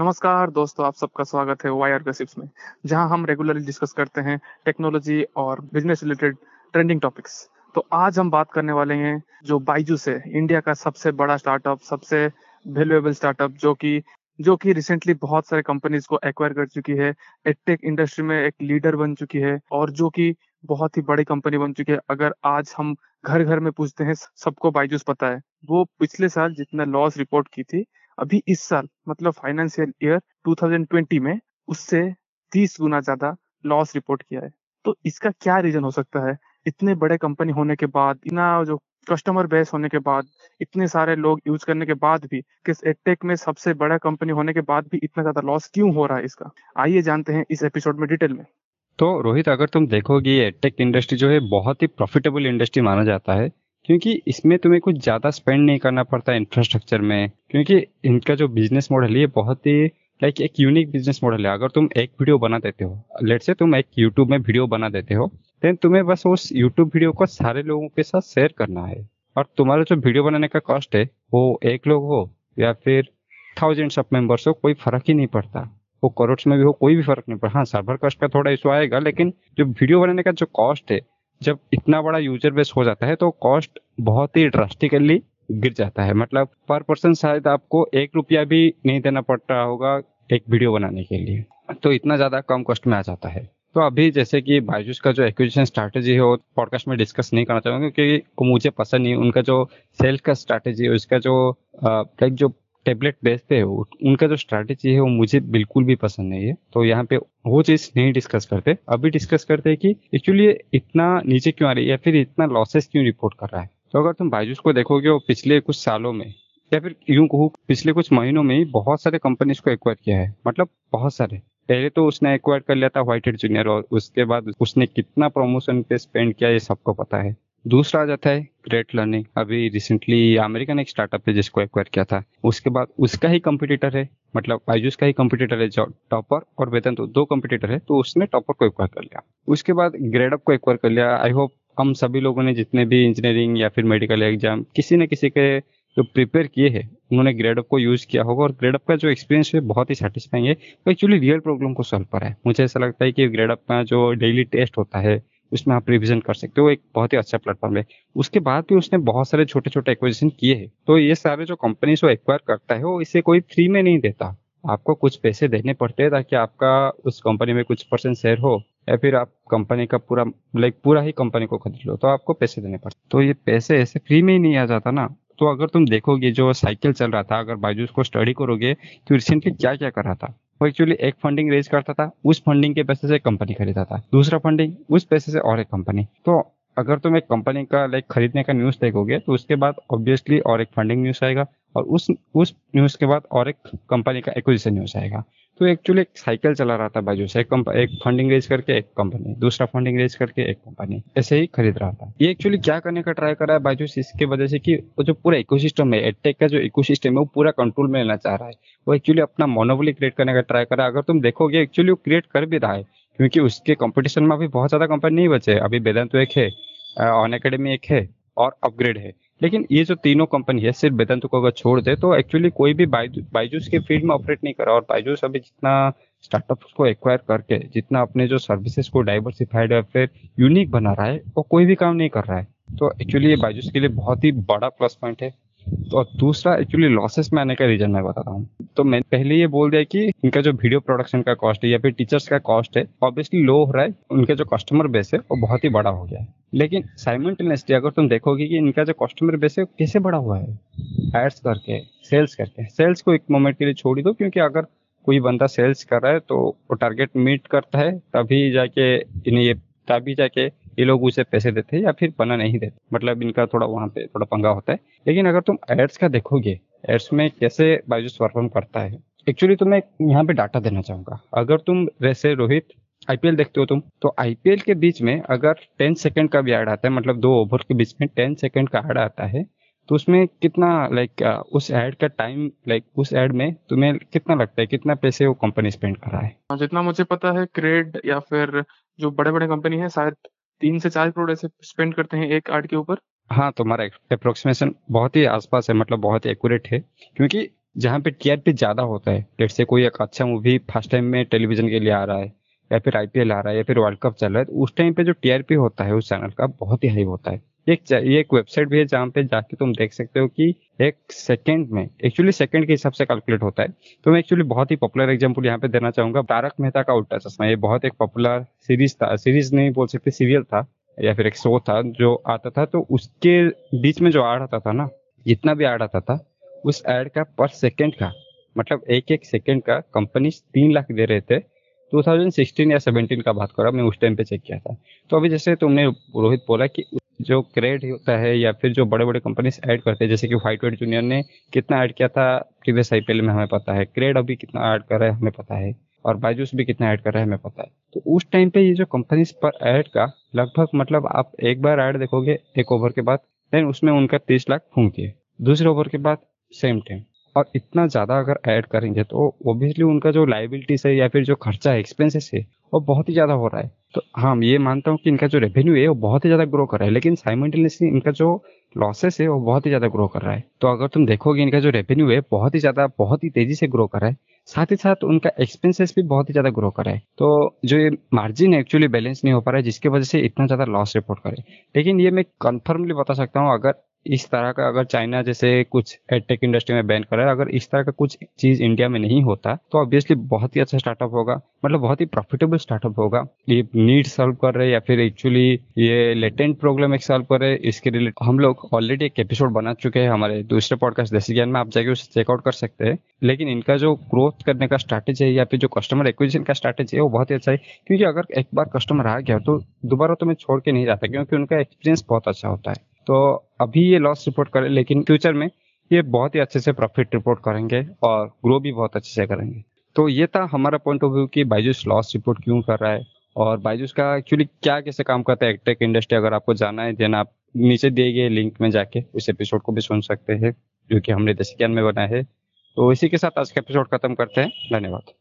नमस्कार दोस्तों, आप सबका स्वागत है वाई आर में, जहाँ हम रेगुलरली डिस्कस करते हैं टेक्नोलॉजी और बिज़नेस रिलेटेड ट्रेंडिंग टॉपिक्स तो आज हम बात करने वाले हैं जो बाइजूस है इंडिया का सबसे बड़ा स्टार्टअप सबसे वैल्यूएबल स्टार्टअप जो कि जो कि रिसेंटली बहुत सारे कंपनीज़ को एक्वायर कर चुकी है एडटेक इंडस्ट्री में एक लीडर बन चुकी है, और जो कि बहुत ही बड़ी कंपनी बन चुकी है। अगर आज हम घर घर में पूछते हैं, सबको बाइजूस पता है। वो पिछले साल जितना लॉस रिपोर्ट की थी अभी इस साल मतलब फाइनेंशियल ईयर 2020 में उससे 30 गुना ज़्यादा लॉस रिपोर्ट किया है। तो इसका क्या रीजन हो सकता है? इतने बड़े कंपनी होने के बाद, इतना जो कस्टमर बेस होने के बाद, इतने सारे लोग यूज़ करने के बाद भी, किस एटेक में सबसे बड़ा कंपनी होने के बाद भी इतना ज़्यादा लॉस क्यों हो रहा है इसका? आइए जानते हैं इस एपिसोड में डिटेल में। तो रोहित, अगर तुम देखोगे ये एटेक इंडस्ट्री जो है, बहुत ही प्रॉफिटेबल इंडस्ट्री माना जाता है। क्योंकि इसमें तुम्हें कुछ ज़्यादा स्पेंड नहीं करना पड़ता इंफ्रास्ट्रक्चर में। क्योंकि इनका जो बिज़नेस मॉडल है बहुत ही लाइक एक यूनिक बिज़नेस मॉडल है। अगर तुम एक वीडियो बना देते हो लेट से तुम एक यूट्यूब में वीडियो बना देते हो देन तुम्हें बस उस यूट्यूब वीडियो को सारे लोगों के साथ शेयर करना है। और तुम्हारा जो वीडियो बनाने का कॉस्ट है, वो एक लोग हो, या फिर थाउजेंड्स ऑफ़ मेंबर्स हो, कोई फ़र्क ही नहीं पड़ता। वो करोड़ में भी हो, कोई भी फ़र्क नहीं पड़ता। हाँ सर्वर कॉस्ट का थोड़ा इशू आएगा, लेकिन जो वीडियो बनाने का जो कॉस्ट है जब इतना बड़ा यूज़र बेस हो जाता है तो कॉस्ट बहुत ही ड्रास्टिकली गिर जाता है। मतलब पर पर्सन शायद आपको एक रुपया भी नहीं देना पड़ रहा होगा एक वीडियो बनाने के लिए। तो इतना ज़्यादा कम कॉस्ट में आ जाता है। तो अभी जैसे कि बायजूस का जो एक्विजिशन स्ट्रैटेजी है, वो पॉडकास्ट में डिस्कस नहीं करना चाहूँगा, क्योंकि मुझे पसंद नहीं उनका जो सेल्स का स्ट्रैटेजी है, उसका जो लाइक जो टेबलेट बेचते हैं उनका जो स्ट्रैटेजी है वो मुझे बिल्कुल भी पसंद नहीं है। तो यहाँ पे वो चीज़ नहीं डिस्कस करते। अभी डिस्कस करते हैं कि एक्चुअली इतना नीचे क्यों आ रही है या फिर इतना लॉसेस क्यों रिपोर्ट कर रहा है? तो अगर तुम बाइजूस को देखोगे वो पिछले कुछ सालों में, या फिर यूँ कहूँ, पिछले कुछ महीनों में ही बहुत सारे कंपनीज़ को एक्वायर किया है। मतलब बहुत सारे। पहले तो उसने एक्वायर कर लिया था व्हाइट हेड जूनियर और उसके बाद उसने कितना प्रमोशन पे स्पेंड किया ये सबको पता है। दूसरा आ जाता है ग्रेट लर्निंग अभी रिसेंटली अमेरिकन एक स्टार्टअप है जिसको एक्वायर किया था। उसके बाद उसका ही कंपटीटर है। मतलब बाइजूस का ही कंपटीटर है टॉपर और वेतन तो दो कंपटीटर है तो उसने टॉपर को एक्वायर कर लिया। उसके बाद ग्रेडअप को एक्वायर कर लिया। आई होप हम सभी लोगों ने जितने भी इंजीनियरिंग या फिर मेडिकल एग्ज़ाम किसी न किसी के जो प्रिपेयर किए हैं, उन्होंने ग्रेडअप को यूज़ किया होगा। और ग्रेडअप का जो एक्सपीरियंस है, बहुत ही सेटिस्फाइंग है। एक्चुअली रियल प्रॉब्लम को सॉल्व कर है। मुझे ऐसा लगता है कि ग्रेडअप का जो डेली टेस्ट होता है उसमें आप रिविजन कर सकते हो, एक बहुत ही अच्छा प्लेटफॉर्म है। उसके बाद भी उसने बहुत सारे छोटे छोटे एक्विजिशन किए हैं। तो ये सारे जो कंपनीज़ वो एक्वायर करता है, वो इसे कोई फ्री में नहीं देता। आपको कुछ पैसे देने पड़ते हैं ताकि आपका उस कंपनी में कुछ परसेंट शेयर हो, या फिर आप कंपनी का पूरा लाइक पूरा ही कंपनी को खरीद लो तो आपको पैसे देने पड़ते तो ये पैसे ऐसे फ्री में ही नहीं आ जाता ना। तो अगर तुम देखोगे जो साइकिल चल रहा था, अगर बाइजूस को स्टडी करोगे तो रिसेंटली क्या क्या कर रहा था? वो एक्चुअली एक फंडिंग रेज करता था, उस फंडिंग के पैसे से कंपनी खरीदा था। दूसरा फंडिंग उस पैसे से और एक कंपनी तो अगर तुम एक कंपनी का लाइक खरीदने का न्यूज़ देखोगे तो उसके बाद ऑब्वियसली और एक फंडिंग न्यूज़ आएगा और उस उस न्यूज़ के बाद और एक कंपनी का एक्विजिशन न्यूज़ आएगा। तो एक्चुअली एक साइकिल चला रहा था बाजू से। एक, एक फंडिंग रेज करके एक कंपनी दूसरा फंडिंग रेज करके एक कंपनी ऐसे ही खरीद रहा था। ये एक्चुअली क्या करने का ट्राई कर रहा है बाजूस इसके वजह से कि वो जो पूरा इकोसिस्टम है एडटेक का जो इकोसिस्टम है वो पूरा कंट्रोल में लेना चाह रहा है। वो एक्चुअली अपना मोनोबली क्रिएट करने का ट्राई कर रहा है। अगर तुम देखोगे एक्चुअली वो क्रिएट कर भी रहा है क्योंकि उसके कॉम्पिटिशन में अभी बहुत ज़्यादा कंपनी नहीं बचे। अभी वेदांत एक है ऑन अकेडमी एक है और अपग्रेड है। लेकिन ये जो तीनों कंपनी है, सिर्फ़ बेदंत को अगर छोड़ दे तो एक्चुअली कोई भी बाइजूस के फ़ील्ड में ऑपरेट नहीं करा। और बाइजूस अभी जितना स्टार्टअप को एक्वायर करके, जितना अपने जो सर्विसेज़ को डाइवर्सिफाइड या फिर यूनिक बना रहा है, वो कोई भी काम नहीं कर रहा है। तो एक्चुअली ये बाइजूस के लिए बहुत ही बड़ा प्लस पॉइंट है। तो दूसरा एक्चुअली लॉसेस में आने का रीजन मैं बताता हूँ। तो मैं पहले ये बोल दिया कि इनका जो वीडियो प्रोडक्शन का कॉस्ट है या फिर टीचर्स का कॉस्ट है ऑब्वियसली लो हो रहा है, उनका जो कस्टमर बेस है, वो बहुत ही बड़ा हो गया है। लेकिन साइमल्टेनियसली अगर तुम देखोगे कि इनका जो कस्टमर बेस है कैसे बड़ा हुआ है? एड्स करके सेल्स करके। सेल्स को एक मोमेंट के लिए छोड़ दो, क्योंकि अगर कोई बंदा सेल्स कर रहा है तो वो टारगेट मीट करता है, तभी जाके इन्हें ये, तभी जाके ये लोग उसे पैसे देते हैं या फिर बना नहीं देते? मतलब इनका थोड़ा वहाँ पे थोड़ा पंगा होता है। लेकिन अगर तुम एड्स का देखोगे एड्स में कैसे बाइजूस परफॉर्म करता है? एक्चुअली तो मैं यहाँ पे डाटा देना चाहूँगा। अगर तुम वैसे रोहित आईपीएल देखते हो तुम तो आईपीएल के बीच में अगर टेन सेकंड का भी ऐड आता है मतलब दो ओवर के बीच में टेन सेकंड का ऐड आता है तो उसमें कितना लाइक उस एड का टाइम लाइक उस एड में तुम्हें कितना लगता है? कितना पैसे वो कंपनी स्पेंड कर रहा है? हाँ, जितना मुझे पता है क्रेड या फिर जो बड़े बड़े कंपनी है शायद तीन से चार करोड़ ऐसे स्पेंड करते हैं एक आर्ट के ऊपर? हाँ तुम्हारा अप्रोक्सीमेशन बहुत ही आसपास है मतलब बहुत एक्यूरेट है। क्योंकि जहाँ पे टीआरपी ज़्यादा होता है लेट से कोई एक अच्छा मूवी फ़र्स्ट टाइम में टेलीविज़न के लिए आ रहा है, या फिर आईपीएल आ रहा है, या फिर वर्ल्ड कप चल रहा है तो उस टाइम पे जो टीआरपी होता है, उस चैनल का बहुत ही हाई होता है। एक ये एक वेबसाइट भी है जहाँ पे जाके तुम देख सकते हो कि एक सेकंड में एक्चुअली सेकंड के हिसाब से कैलकुलेट होता है। तो मैं एक्चुअली बहुत ही पॉपुलर एग्जांपल यहाँ पे देना चाहूँगा। तारक मेहता का उल्टा चश्मा। ये बहुत एक पॉपुलर सीरीज़ था। सीरीज़ नहीं बोल सकते सीरियल था, या फिर एक शो था जो आता था। तो उसके बीच में जो आड़ आता था ना, जितना भी आड़ आता था, उस एड का पर सेकेंड का मतलब एक एक सेकेंड का कंपनी तीन लाख दे रहे थे। 2016 या 17 का बात करा, मैं उस टाइम पे चेक किया था। तो अभी जैसे तुमने रोहित बोला कि जो क्रेड होता है या फिर जो बड़े बड़े कंपनीज़ ऐड करते हैं, जैसे कि व्हाइट वेट जूनियर ने कितना ऐड किया था प्रीवियस आईपीएल में हमें पता है। क्रेड अभी कितना ऐड कर रहा है हमें पता है। और बायजूस भी कितना ऐड कर रहा है हमें पता है। तो उस टाइम पे ये जो कंपनीज़ पर ऐड का लगभग मतलब आप एक बार ऐड देखोगे, एक ओवर के बाद देन उसमें उनका तीस लाख फूंक दूसरे ओवर के बाद सेम टाइम और इतना ज़्यादा अगर ऐड करेंगे तो ओबियसली उनका जो लाइबिलिटीज है या फिर जो खर्चा है एक्सपेंसेस है, वो बहुत ही ज़्यादा हो रहा है। तो हाँ ये मानता हूँ कि इनका जो रेवेन्यू है, वो बहुत ही ज़्यादा ग्रो कर रहा है, लेकिन साइमल्टेनियसली इनका जो लॉसेस है, वो बहुत ही ज़्यादा ग्रो कर रहा है। तो अगर तुम देखोगे, इनका जो रेवेन्यू है, बहुत ही ज़्यादा, बहुत ही तेज़ी से ग्रो कर रहा है। साथ ही साथ उनका एक्सपेंसेस भी बहुत ही ज़्यादा ग्रो कर रहा है। तो जो ये मार्जिन एक्चुअली बैलेंस नहीं हो पा रहा है, जिसकी वजह से इतना ज़्यादा लॉस रिपोर्ट करे। लेकिन ये मैं कंफर्मली बता सकता हूँ, अगर इस तरह का अगर चाइना जैसे कुछ एडटेक इंडस्ट्री में बैन कर है अगर इस तरह का कुछ चीज़ इंडिया में नहीं होता तो ऑब्वियसली बहुत ही अच्छा स्टार्टअप होगा मतलब बहुत ही प्रॉफिटेबल स्टार्टअप होगा। ये नीड सॉल्व कर रहे या फिर एक्चुअली ये लेटेंट प्रॉब्लम एक सॉल्व कर रहे इसके रिलेटेड हम लोग ऑलरेडी एक एपिसोड बना चुके हैं हमारे दूसरे पॉडकास्ट देसी ज्ञान में, आप जाके उसे चेकआउट कर सकते हैं। लेकिन इनका जो ग्रोथ करने का स्ट्रैटेजी है या फिर जो कस्टमर एक्विजिशन का स्ट्रैटेजी है, वो बहुत ही अच्छा है, क्योंकि अगर एक बार कस्टमर आ गया तो दोबारा तो मैं छोड़ के नहीं जाता, क्योंकि उनका एक्सपीरियंस बहुत अच्छा होता है। तो अभी ये लॉस रिपोर्ट करें, लेकिन फ्यूचर में ये बहुत ही अच्छे से प्रॉफिट रिपोर्ट करेंगे और ग्रो भी बहुत अच्छे से करेंगे। तो ये था हमारा पॉइंट ऑफ़ व्यू कि बाइजूस लॉस रिपोर्ट क्यों कर रहा है और बाइजूस का एक्चुअली क्या कैसे काम करता है टेक इंडस्ट्री अगर आपको जाना है देन आप नीचे दिए गए लिंक में जाके उस एपिसोड को भी सुन सकते हैं, जो कि हमने ज्ञान में बनाया है। तो इसी के साथ आज का एपिसोड खत्म करते हैं। धन्यवाद।